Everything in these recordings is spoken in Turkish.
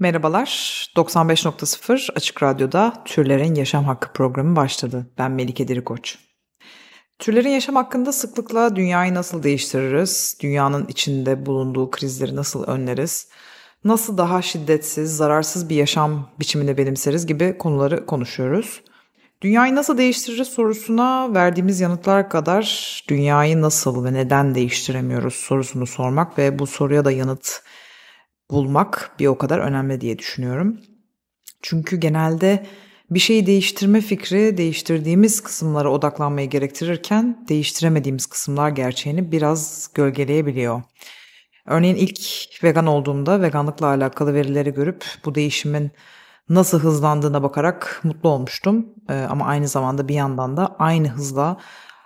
Merhabalar, 95.0 Açık Radyo'da Türlerin Yaşam Hakkı programı başladı. Ben Melike Dirikoç. Türlerin yaşam hakkında sıklıkla dünyayı nasıl değiştiririz, dünyanın içinde bulunduğu krizleri nasıl önleriz, nasıl daha şiddetsiz, zararsız bir yaşam biçimini benimseriz gibi konuları konuşuyoruz. Dünyayı nasıl değiştiririz sorusuna verdiğimiz yanıtlar kadar dünyayı nasıl ve neden değiştiremiyoruz sorusunu sormak ve bu soruya da yanıt bulmak bir o kadar önemli diye düşünüyorum. Çünkü genelde bir şeyi değiştirme fikri değiştirdiğimiz kısımlara odaklanmayı gerektirirken değiştiremediğimiz kısımlar gerçeğini biraz gölgeleyebiliyor. Örneğin ilk vegan olduğumda veganlıkla alakalı verileri görüp bu değişimin nasıl hızlandığına bakarak mutlu olmuştum. Ee, ama aynı zamanda bir yandan da aynı hızla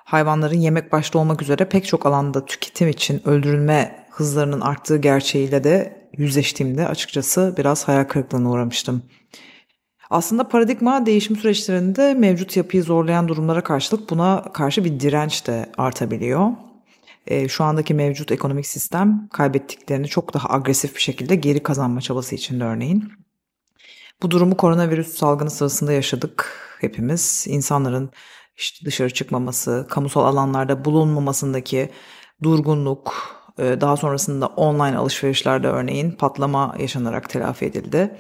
hayvanların yemek başta olmak üzere pek çok alanda tüketim için öldürülme hızlarının arttığı gerçeğiyle de yüzleştiğimde açıkçası biraz hayal kırıklığına uğramıştım. Aslında paradigma değişim süreçlerinde mevcut yapıyı zorlayan durumlara karşılık buna karşı bir direnç de artabiliyor. E, şu andaki mevcut ekonomik sistem kaybettiklerini çok daha agresif bir şekilde geri kazanma çabası içinde örneğin. Bu durumu koronavirüs salgını sırasında yaşadık hepimiz. İnsanların işte dışarı çıkmaması, kamusal alanlarda bulunmamasındaki durgunluk, daha sonrasında online alışverişlerde örneğin patlama yaşanarak telafi edildi.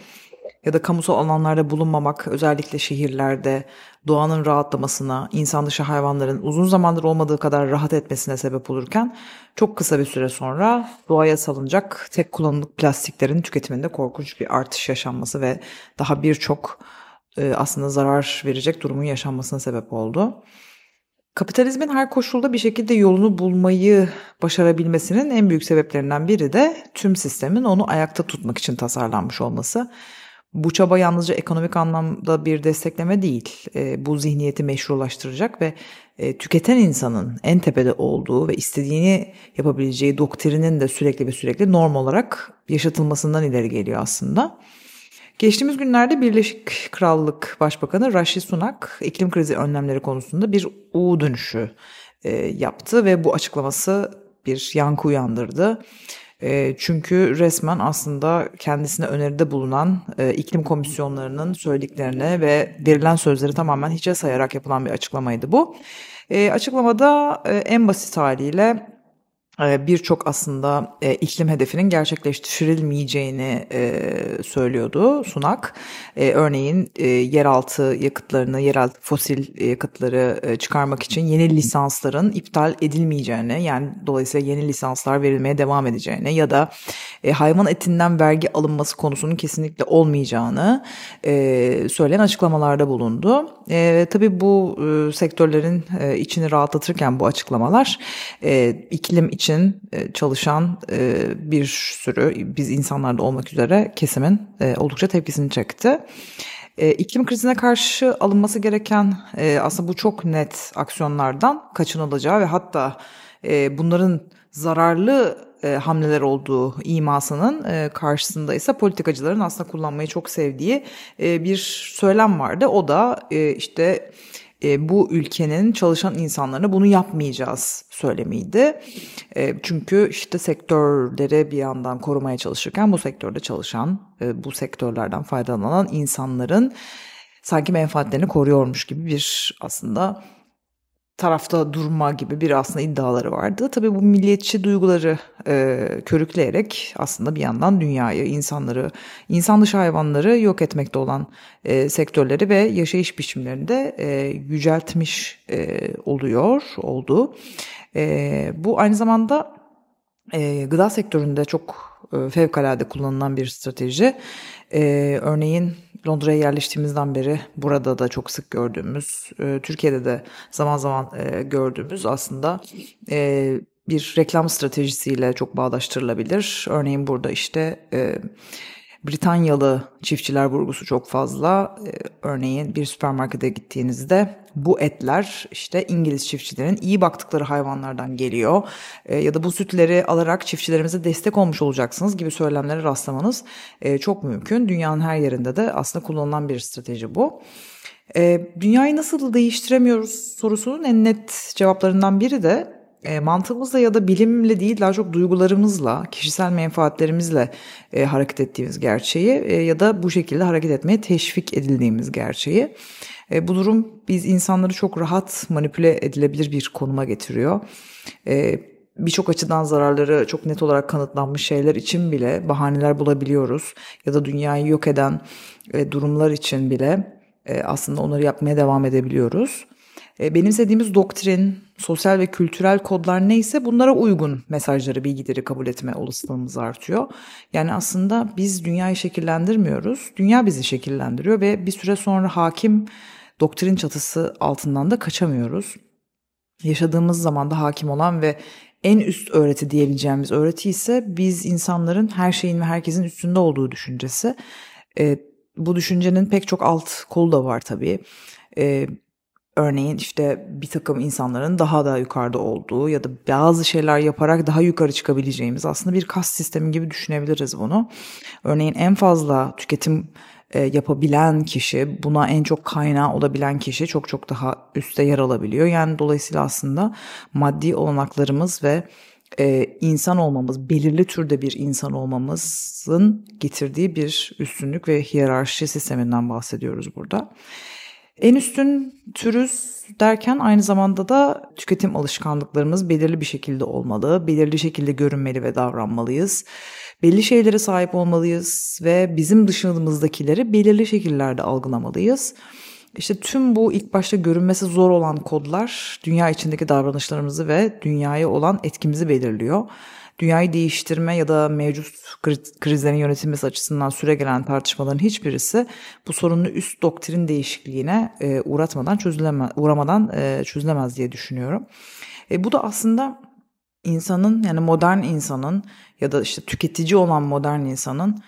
Ya da kamusal alanlarda bulunmamak özellikle şehirlerde doğanın rahatlamasına, insan dışı hayvanların uzun zamandır olmadığı kadar rahat etmesine sebep olurken çok kısa bir süre sonra doğaya salınacak tek kullanımlık plastiklerin tüketiminde korkunç bir artış yaşanması ve daha birçok e, aslında zarar verecek durumun yaşanmasına sebep oldu. Kapitalizmin her koşulda bir şekilde yolunu bulmayı başarabilmesinin en büyük sebeplerinden biri de tüm sistemin onu ayakta tutmak için tasarlanmış olması. Bu çaba yalnızca ekonomik anlamda bir destekleme değil. E, bu zihniyeti meşrulaştıracak ve e, tüketen insanın en tepede olduğu ve istediğini yapabileceği doktrinin de sürekli ve sürekli norm olarak yaşatılmasından ileri geliyor aslında. Geçtiğimiz günlerde Birleşik Krallık Başbakanı Rishi Sunak iklim krizi önlemleri konusunda bir U dönüşü e, yaptı ve bu açıklaması bir yankı uyandırdı. E, çünkü resmen aslında kendisine öneride bulunan e, iklim komisyonlarının söylediklerine ve verilen sözleri tamamen hiçe sayarak yapılan bir açıklamaydı bu. E, açıklamada e, en basit haliyle birçok aslında e, iklim hedefinin gerçekleştirilmeyeceğini e, söylüyordu Sunak. E, örneğin yeraltı yakıtlarını, yeraltı fosil yakıtları çıkarmak için yeni lisansların iptal edilmeyeceğini, yani dolayısıyla yeni lisanslar verilmeye devam edeceğini ya da hayvan etinden vergi alınması konusunun kesinlikle olmayacağını söyleyen açıklamalarda bulundu. Tabii bu sektörlerin içini rahatlatırken bu açıklamalar iklim için için e, çalışan e, bir sürü biz insanlarda olmak üzere kesimin e, oldukça tepkisini çekti. İklim krizine karşı alınması gereken aslında bu çok net aksiyonlardan kaçınılacağı ve hatta bunların zararlı hamleler olduğu imasının karşısında ise politikacıların aslında kullanmayı çok sevdiği bir söylem vardı. O da işte e, bu ülkenin çalışan insanlarına bunu yapmayacağız söylemiydi. E, çünkü işte sektörleri bir yandan korumaya çalışırken bu sektörde çalışan, e, bu sektörlerden faydalanan insanların sanki menfaatlerini koruyormuş gibi bir aslında tarafta durma gibi bir aslında iddiaları vardı. Tabii bu milliyetçi duyguları e, körükleyerek aslında bir yandan dünyayı, insanları, insan dışı hayvanları yok etmekte olan e, sektörleri ve yaşayış biçimlerinde e, yüceltmiş e, oluyor, oldu. E, bu aynı zamanda e, gıda sektöründe çok e, fevkalade kullanılan bir strateji. E, örneğin Londra'ya yerleştiğimizden beri burada da çok sık gördüğümüz, e, Türkiye'de de zaman zaman e, gördüğümüz aslında e, bir reklam stratejisiyle çok bağdaştırılabilir. Örneğin burada işte... E, Britanyalı çiftçiler vurgusu çok fazla. Ee, örneğin bir süpermarkete gittiğinizde bu etler işte İngiliz çiftçilerin iyi baktıkları hayvanlardan geliyor. Ee, ya da bu sütleri alarak çiftçilerimize destek olmuş olacaksınız gibi söylemlere rastlamanız e, çok mümkün. Dünyanın her yerinde de aslında kullanılan bir strateji bu. E, dünyayı nasıl değiştiremiyoruz sorusunun en net cevaplarından biri de e, mantığımızla ya da bilimle değil daha çok duygularımızla, kişisel menfaatlerimizle e, hareket ettiğimiz gerçeği e, ya da bu şekilde hareket etmeye teşvik edildiğimiz gerçeği. E, bu durum biz insanları çok rahat manipüle edilebilir bir konuma getiriyor. E, Birçok açıdan zararları çok net olarak kanıtlanmış şeyler için bile bahaneler bulabiliyoruz. Ya da dünyayı yok eden e, durumlar için bile e, aslında onları yapmaya devam edebiliyoruz. E, benimsediğimiz doktrin, sosyal ve kültürel kodlar neyse bunlara uygun mesajları, bilgileri kabul etme olasılığımız artıyor. Yani aslında biz dünyayı şekillendirmiyoruz, dünya bizi şekillendiriyor ve bir süre sonra hakim doktrin çatısı altından da kaçamıyoruz. Yaşadığımız zamanda hakim olan ve en üst öğreti diyebileceğimiz öğreti ise biz insanların her şeyin ve herkesin üstünde olduğu düşüncesi. E, bu düşüncenin pek çok alt kolu da var tabii. E, örneğin işte bir takım insanların daha da yukarıda olduğu ya da bazı şeyler yaparak daha yukarı çıkabileceğimiz aslında bir kas sistemi gibi düşünebiliriz bunu. Örneğin en fazla tüketim e, yapabilen kişi, buna en çok kaynağı olabilen kişi çok çok daha üstte yer alabiliyor. Yani dolayısıyla aslında maddi olanaklarımız ve e, insan olmamız, belirli türde bir insan olmamızın getirdiği bir üstünlük ve hiyerarşi sisteminden bahsediyoruz burada. En üstün türüz derken aynı zamanda da tüketim alışkanlıklarımız belirli bir şekilde olmalı, belirli şekilde görünmeli ve davranmalıyız. Belli şeylere sahip olmalıyız ve bizim dışımızdakileri belirli şekillerde algılamalıyız. İşte tüm bu ilk başta görünmesi zor olan kodlar dünya içindeki davranışlarımızı ve dünyaya olan etkimizi belirliyor. Dünyayı değiştirme ya da mevcut krizlerin yönetilmesi açısından süre gelen tartışmaların hiçbirisi bu sorunlu üst doktrin değişikliğine e, uğratmadan çözülemez, uğramadan e, çözülemez diye düşünüyorum. E, bu da aslında insanın yani modern insanın ya da işte tüketici olan modern insanın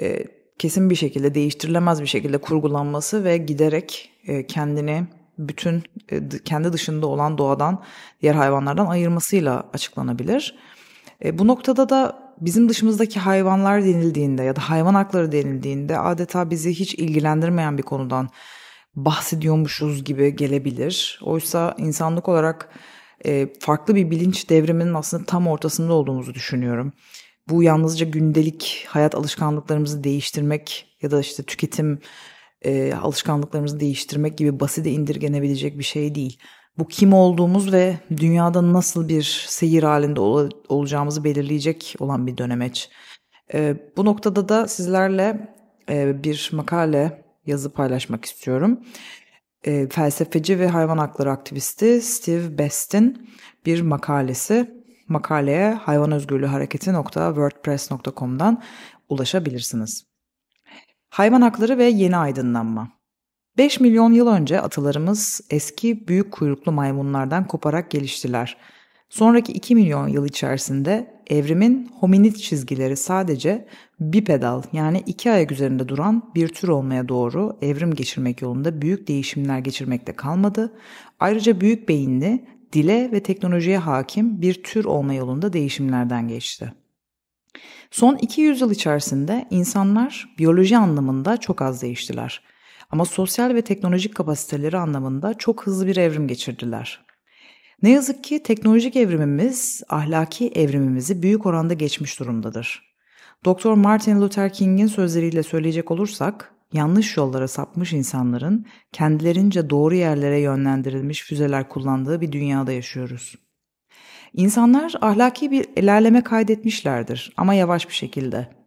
e, kesin bir şekilde değiştirilemez bir şekilde kurgulanması ve giderek e, kendini bütün e, kendi dışında olan doğadan diğer hayvanlardan ayırmasıyla açıklanabilir. E, bu noktada da bizim dışımızdaki hayvanlar denildiğinde ya da hayvan hakları denildiğinde adeta bizi hiç ilgilendirmeyen bir konudan bahsediyormuşuz gibi gelebilir. Oysa insanlık olarak e, farklı bir bilinç devriminin aslında tam ortasında olduğumuzu düşünüyorum. Bu yalnızca gündelik hayat alışkanlıklarımızı değiştirmek ya da işte tüketim e, alışkanlıklarımızı değiştirmek gibi basite indirgenebilecek bir şey değil. Bu kim olduğumuz ve dünyada nasıl bir seyir halinde ol- olacağımızı belirleyecek olan bir dönemeç. E, bu noktada da sizlerle e, bir makale yazı paylaşmak istiyorum. E, felsefeci ve hayvan hakları aktivisti Steve Best'in bir makalesi. Makaleye hayvan özgürlüğü hareketi.wordpress.com'dan ulaşabilirsiniz. Hayvan hakları ve yeni aydınlanma. 5 milyon yıl önce atalarımız eski büyük kuyruklu maymunlardan koparak geliştiler. Sonraki 2 milyon yıl içerisinde evrimin hominid çizgileri sadece bipedal yani iki ayak üzerinde duran bir tür olmaya doğru evrim geçirmek yolunda büyük değişimler geçirmekte kalmadı. Ayrıca büyük beyinli, dile ve teknolojiye hakim bir tür olma yolunda değişimlerden geçti. Son 200 yıl içerisinde insanlar biyoloji anlamında çok az değiştiler. Ama sosyal ve teknolojik kapasiteleri anlamında çok hızlı bir evrim geçirdiler. Ne yazık ki teknolojik evrimimiz ahlaki evrimimizi büyük oranda geçmiş durumdadır. Dr. Martin Luther King'in sözleriyle söyleyecek olursak, yanlış yollara sapmış insanların kendilerince doğru yerlere yönlendirilmiş füzeler kullandığı bir dünyada yaşıyoruz. İnsanlar ahlaki bir ilerleme kaydetmişlerdir ama yavaş bir şekilde.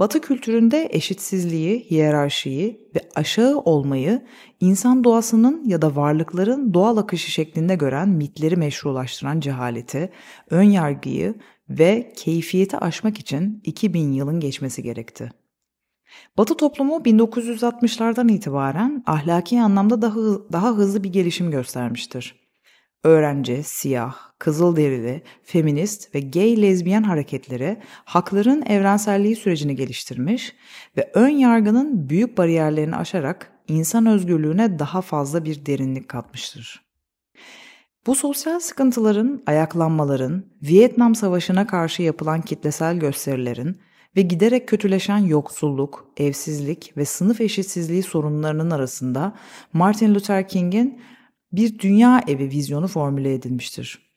Batı kültüründe eşitsizliği, hiyerarşiyi ve aşağı olmayı insan doğasının ya da varlıkların doğal akışı şeklinde gören mitleri meşrulaştıran cehaleti, ön yargıyı ve keyfiyeti aşmak için 2000 yılın geçmesi gerekti. Batı toplumu 1960'lardan itibaren ahlaki anlamda daha, daha hızlı bir gelişim göstermiştir. Öğrenci, siyah, kızılderili, feminist ve gay lezbiyen hareketleri hakların evrenselliği sürecini geliştirmiş ve ön yargının büyük bariyerlerini aşarak insan özgürlüğüne daha fazla bir derinlik katmıştır. Bu sosyal sıkıntıların, ayaklanmaların, Vietnam Savaşı'na karşı yapılan kitlesel gösterilerin ve giderek kötüleşen yoksulluk, evsizlik ve sınıf eşitsizliği sorunlarının arasında Martin Luther King'in bir dünya evi vizyonu formüle edilmiştir.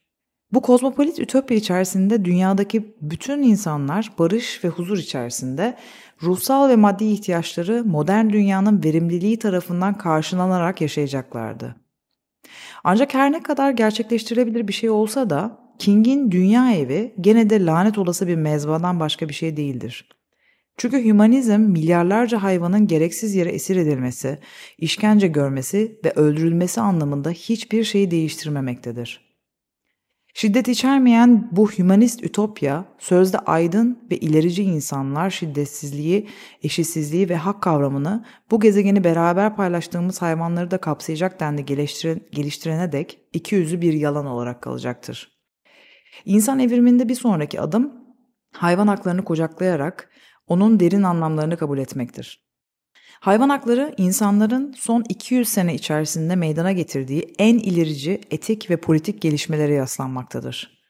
Bu kozmopolit ütopya içerisinde dünyadaki bütün insanlar barış ve huzur içerisinde ruhsal ve maddi ihtiyaçları modern dünyanın verimliliği tarafından karşılanarak yaşayacaklardı. Ancak her ne kadar gerçekleştirilebilir bir şey olsa da King'in dünya evi gene de lanet olası bir mezbadan başka bir şey değildir. Çünkü hümanizm milyarlarca hayvanın gereksiz yere esir edilmesi, işkence görmesi ve öldürülmesi anlamında hiçbir şeyi değiştirmemektedir. Şiddet içermeyen bu hümanist ütopya, sözde aydın ve ilerici insanlar şiddetsizliği, eşitsizliği ve hak kavramını bu gezegeni beraber paylaştığımız hayvanları da kapsayacak denli geliştiren, geliştirene dek iki yüzlü bir yalan olarak kalacaktır. İnsan evriminde bir sonraki adım hayvan haklarını kucaklayarak onun derin anlamlarını kabul etmektir. Hayvan hakları insanların son 200 sene içerisinde meydana getirdiği en ilerici etik ve politik gelişmelere yaslanmaktadır.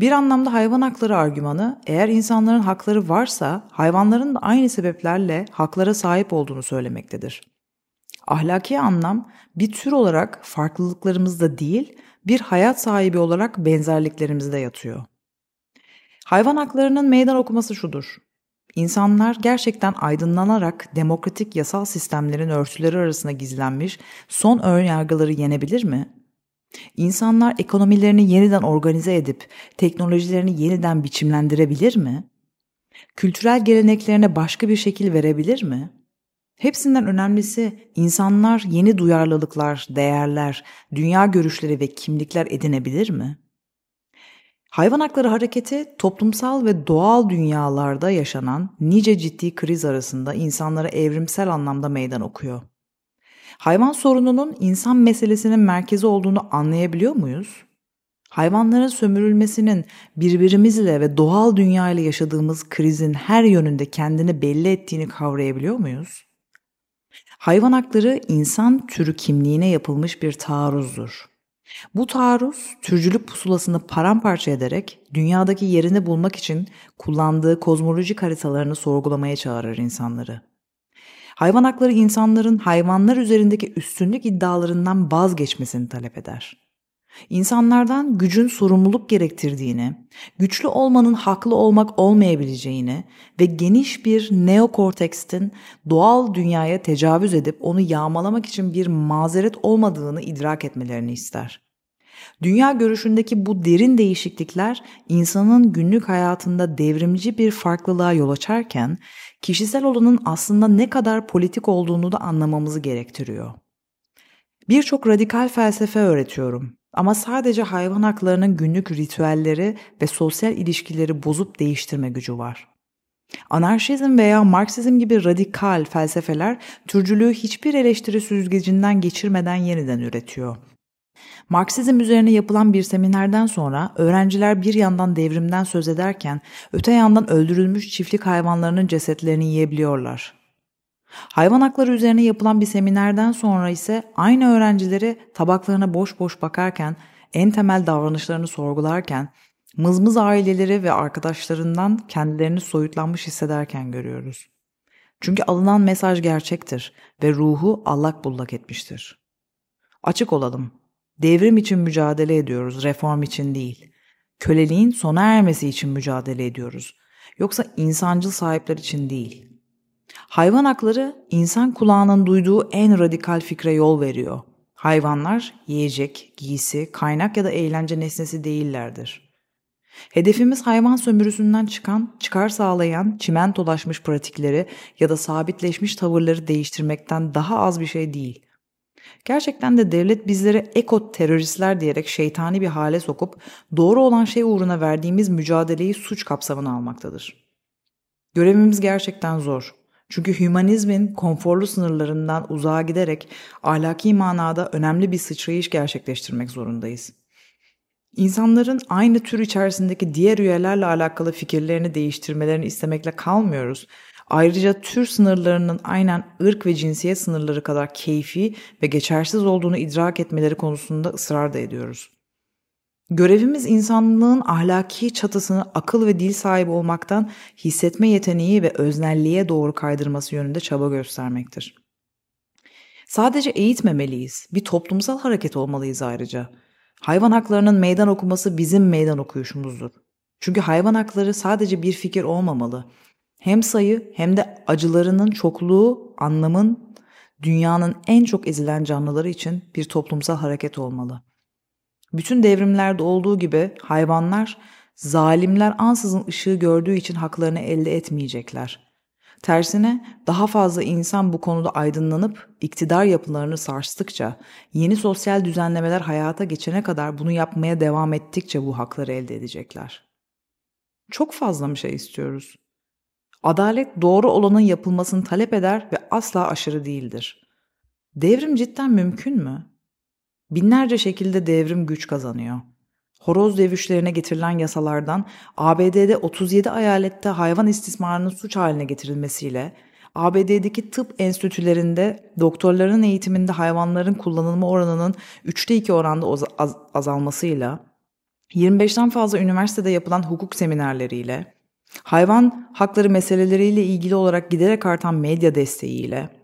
Bir anlamda hayvan hakları argümanı eğer insanların hakları varsa hayvanların da aynı sebeplerle haklara sahip olduğunu söylemektedir. Ahlaki anlam bir tür olarak farklılıklarımızda değil bir hayat sahibi olarak benzerliklerimizde yatıyor. Hayvan haklarının meydan okuması şudur. İnsanlar gerçekten aydınlanarak demokratik yasal sistemlerin örtüleri arasında gizlenmiş son ön yargıları yenebilir mi? İnsanlar ekonomilerini yeniden organize edip teknolojilerini yeniden biçimlendirebilir mi? Kültürel geleneklerine başka bir şekil verebilir mi? Hepsinden önemlisi insanlar yeni duyarlılıklar, değerler, dünya görüşleri ve kimlikler edinebilir mi? Hayvan hakları hareketi toplumsal ve doğal dünyalarda yaşanan nice ciddi kriz arasında insanlara evrimsel anlamda meydan okuyor. Hayvan sorununun insan meselesinin merkezi olduğunu anlayabiliyor muyuz? Hayvanların sömürülmesinin birbirimizle ve doğal dünya ile yaşadığımız krizin her yönünde kendini belli ettiğini kavrayabiliyor muyuz? Hayvan hakları insan türü kimliğine yapılmış bir taarruzdur. Bu taarruz türcülük pusulasını paramparça ederek dünyadaki yerini bulmak için kullandığı kozmolojik haritalarını sorgulamaya çağırır insanları. Hayvan hakları insanların hayvanlar üzerindeki üstünlük iddialarından vazgeçmesini talep eder. İnsanlardan gücün sorumluluk gerektirdiğini, güçlü olmanın haklı olmak olmayabileceğini ve geniş bir neokortekstin doğal dünyaya tecavüz edip onu yağmalamak için bir mazeret olmadığını idrak etmelerini ister. Dünya görüşündeki bu derin değişiklikler insanın günlük hayatında devrimci bir farklılığa yol açarken kişisel olanın aslında ne kadar politik olduğunu da anlamamızı gerektiriyor. Birçok radikal felsefe öğretiyorum ama sadece hayvan haklarının günlük ritüelleri ve sosyal ilişkileri bozup değiştirme gücü var. Anarşizm veya Marksizm gibi radikal felsefeler türcülüğü hiçbir eleştiri süzgecinden geçirmeden yeniden üretiyor. Marksizm üzerine yapılan bir seminerden sonra öğrenciler bir yandan devrimden söz ederken öte yandan öldürülmüş çiftlik hayvanlarının cesetlerini yiyebiliyorlar. Hayvan hakları üzerine yapılan bir seminerden sonra ise aynı öğrencileri tabaklarına boş boş bakarken, en temel davranışlarını sorgularken, mızmız aileleri ve arkadaşlarından kendilerini soyutlanmış hissederken görüyoruz. Çünkü alınan mesaj gerçektir ve ruhu allak bullak etmiştir. Açık olalım. Devrim için mücadele ediyoruz, reform için değil. Köleliğin sona ermesi için mücadele ediyoruz. Yoksa insancıl sahipler için değil. Hayvan hakları insan kulağının duyduğu en radikal fikre yol veriyor. Hayvanlar yiyecek, giysi, kaynak ya da eğlence nesnesi değillerdir. Hedefimiz hayvan sömürüsünden çıkan, çıkar sağlayan, çimentolaşmış pratikleri ya da sabitleşmiş tavırları değiştirmekten daha az bir şey değil. Gerçekten de devlet bizleri eko teröristler diyerek şeytani bir hale sokup doğru olan şey uğruna verdiğimiz mücadeleyi suç kapsamına almaktadır. Görevimiz gerçekten zor. Çünkü hümanizmin konforlu sınırlarından uzağa giderek ahlaki manada önemli bir sıçrayış gerçekleştirmek zorundayız. İnsanların aynı tür içerisindeki diğer üyelerle alakalı fikirlerini değiştirmelerini istemekle kalmıyoruz. Ayrıca tür sınırlarının aynen ırk ve cinsiyet sınırları kadar keyfi ve geçersiz olduğunu idrak etmeleri konusunda ısrar da ediyoruz. Görevimiz insanlığın ahlaki çatısını akıl ve dil sahibi olmaktan hissetme yeteneği ve öznelliğe doğru kaydırması yönünde çaba göstermektir. Sadece eğitmemeliyiz, bir toplumsal hareket olmalıyız ayrıca. Hayvan haklarının meydan okuması bizim meydan okuyuşumuzdur. Çünkü hayvan hakları sadece bir fikir olmamalı. Hem sayı hem de acılarının çokluğu anlamın dünyanın en çok ezilen canlıları için bir toplumsal hareket olmalı. Bütün devrimlerde olduğu gibi hayvanlar zalimler ansızın ışığı gördüğü için haklarını elde etmeyecekler. Tersine daha fazla insan bu konuda aydınlanıp iktidar yapılarını sarstıkça, yeni sosyal düzenlemeler hayata geçene kadar bunu yapmaya devam ettikçe bu hakları elde edecekler. Çok fazla mı şey istiyoruz? Adalet doğru olanın yapılmasını talep eder ve asla aşırı değildir. Devrim cidden mümkün mü? Binlerce şekilde devrim güç kazanıyor. Horoz dövüşlerine getirilen yasalardan ABD'de 37 eyalette hayvan istismarının suç haline getirilmesiyle ABD'deki tıp enstitülerinde doktorların eğitiminde hayvanların kullanılma oranının 3'te 2 oranda az azalmasıyla 25'ten fazla üniversitede yapılan hukuk seminerleriyle hayvan hakları meseleleriyle ilgili olarak giderek artan medya desteğiyle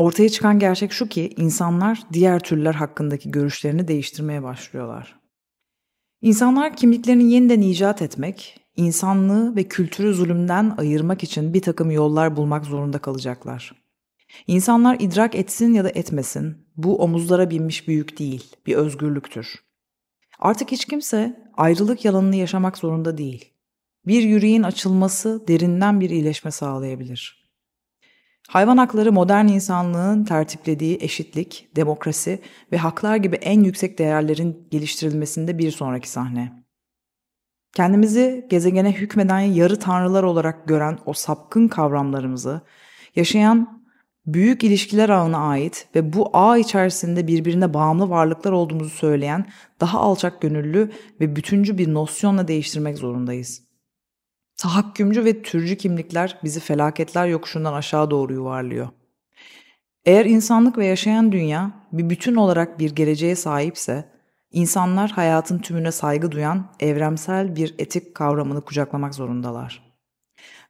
ortaya çıkan gerçek şu ki insanlar diğer türler hakkındaki görüşlerini değiştirmeye başlıyorlar. İnsanlar kimliklerini yeniden icat etmek, insanlığı ve kültürü zulümden ayırmak için bir takım yollar bulmak zorunda kalacaklar. İnsanlar idrak etsin ya da etmesin, bu omuzlara binmiş büyük değil, bir özgürlüktür. Artık hiç kimse ayrılık yalanını yaşamak zorunda değil. Bir yüreğin açılması derinden bir iyileşme sağlayabilir. Hayvan hakları modern insanlığın tertiplediği eşitlik, demokrasi ve haklar gibi en yüksek değerlerin geliştirilmesinde bir sonraki sahne. Kendimizi gezegene hükmeden yarı tanrılar olarak gören o sapkın kavramlarımızı, yaşayan büyük ilişkiler ağına ait ve bu ağ içerisinde birbirine bağımlı varlıklar olduğumuzu söyleyen daha alçak gönüllü ve bütüncü bir nosyonla değiştirmek zorundayız. Tahakkümcü ve türcü kimlikler bizi felaketler yokuşundan aşağı doğru yuvarlıyor. Eğer insanlık ve yaşayan dünya bir bütün olarak bir geleceğe sahipse, insanlar hayatın tümüne saygı duyan evrensel bir etik kavramını kucaklamak zorundalar.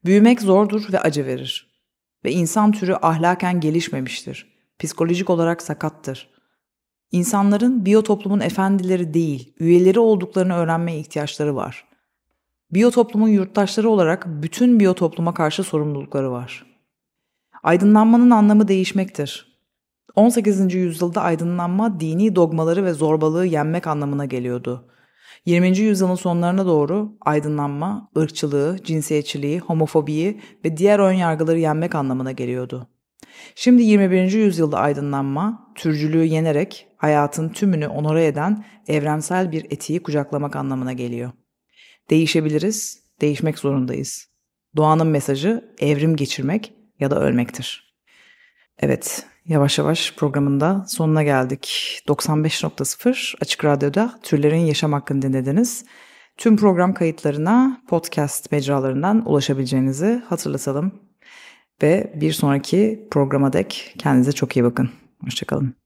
Büyümek zordur ve acı verir. Ve insan türü ahlaken gelişmemiştir. Psikolojik olarak sakattır. İnsanların biyotoplumun efendileri değil, üyeleri olduklarını öğrenmeye ihtiyaçları var. Biyotoplumun yurttaşları olarak bütün biyotopluma karşı sorumlulukları var. Aydınlanmanın anlamı değişmektir. 18. yüzyılda aydınlanma dini dogmaları ve zorbalığı yenmek anlamına geliyordu. 20. yüzyılın sonlarına doğru aydınlanma, ırkçılığı, cinsiyetçiliği, homofobiyi ve diğer ön yargıları yenmek anlamına geliyordu. Şimdi 21. yüzyılda aydınlanma, türcülüğü yenerek hayatın tümünü onore eden evrensel bir etiği kucaklamak anlamına geliyor. Değişebiliriz, değişmek zorundayız. Doğanın mesajı evrim geçirmek ya da ölmektir. Evet, yavaş yavaş programında sonuna geldik. 95.0 Açık Radyo'da Türlerin Yaşam Hakkını dinlediniz. Tüm program kayıtlarına podcast mecralarından ulaşabileceğinizi hatırlatalım. Ve bir sonraki programa dek kendinize çok iyi bakın. Hoşçakalın.